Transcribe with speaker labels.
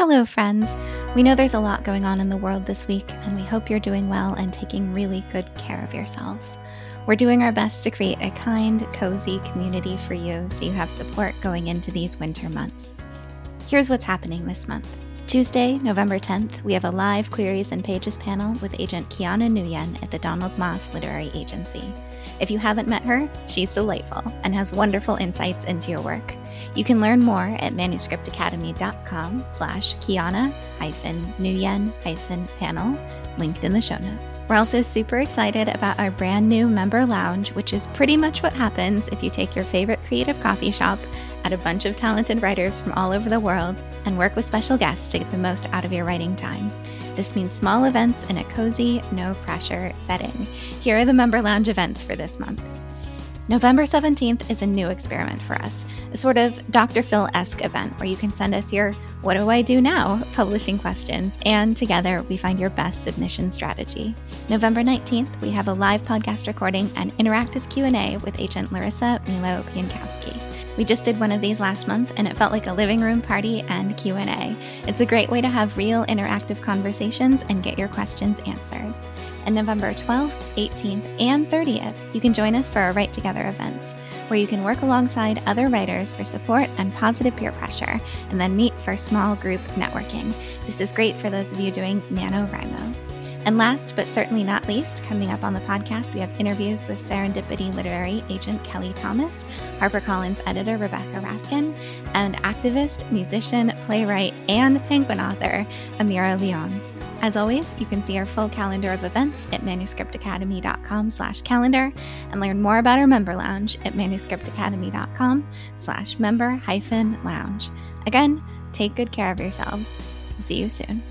Speaker 1: Hello, friends. We know there's a lot going on in the world this week, and we hope you're doing well and taking really good care of yourselves. We're doing our best to create a kind, cozy community for you so you have support going into these winter months. Here's what's happening this month. Tuesday, November 10th, we have a live Queries and Pages panel with agent Kiana Nguyen at the Donald Maass Literary Agency. If you haven't met her, she's delightful and has wonderful insights into your work. You can learn more at manuscriptacademy.com slash Kiana hyphen Nguyen hyphen panel, linked in the show notes. We're also super excited about our brand new member lounge, which is pretty much what happens if you take your favorite creative coffee shop at a bunch of talented writers from all over the world and work with special guests to get the most out of your writing time. This means small events in a cozy, no pressure setting. Here are the member lounge events for this month. November 17th is a new experiment for us, a sort of Dr. Phil esque event where you can send us your What Do I Do Now publishing questions, and together we find your best submission strategy. November 19th, we have a live podcast recording and interactive Q&A with agent Larissa Melo Pienkowski. We just did one of these last month and it felt like a living room party and Q&A. It's a great way to have real interactive conversations and get your questions answered. And November 12th, 18th, and 30th, you can join us for our Write Together events, where you can work alongside other writers for support and positive peer pressure, and then meet for small group networking. This is great for those of you doing NaNoWriMo. And last but certainly not least, coming up on the podcast, we have interviews with Serendipity Literary agent Kelly Thomas, HarperCollins editor Rebecca Raskin, and activist, musician, playwright, and penguin author Amyra León. As always, you can see our full calendar of events at manuscriptacademy.com slash calendar and learn more about our member lounge at manuscriptacademy.com slash member hyphen lounge. Again, take good care of yourselves. See you soon.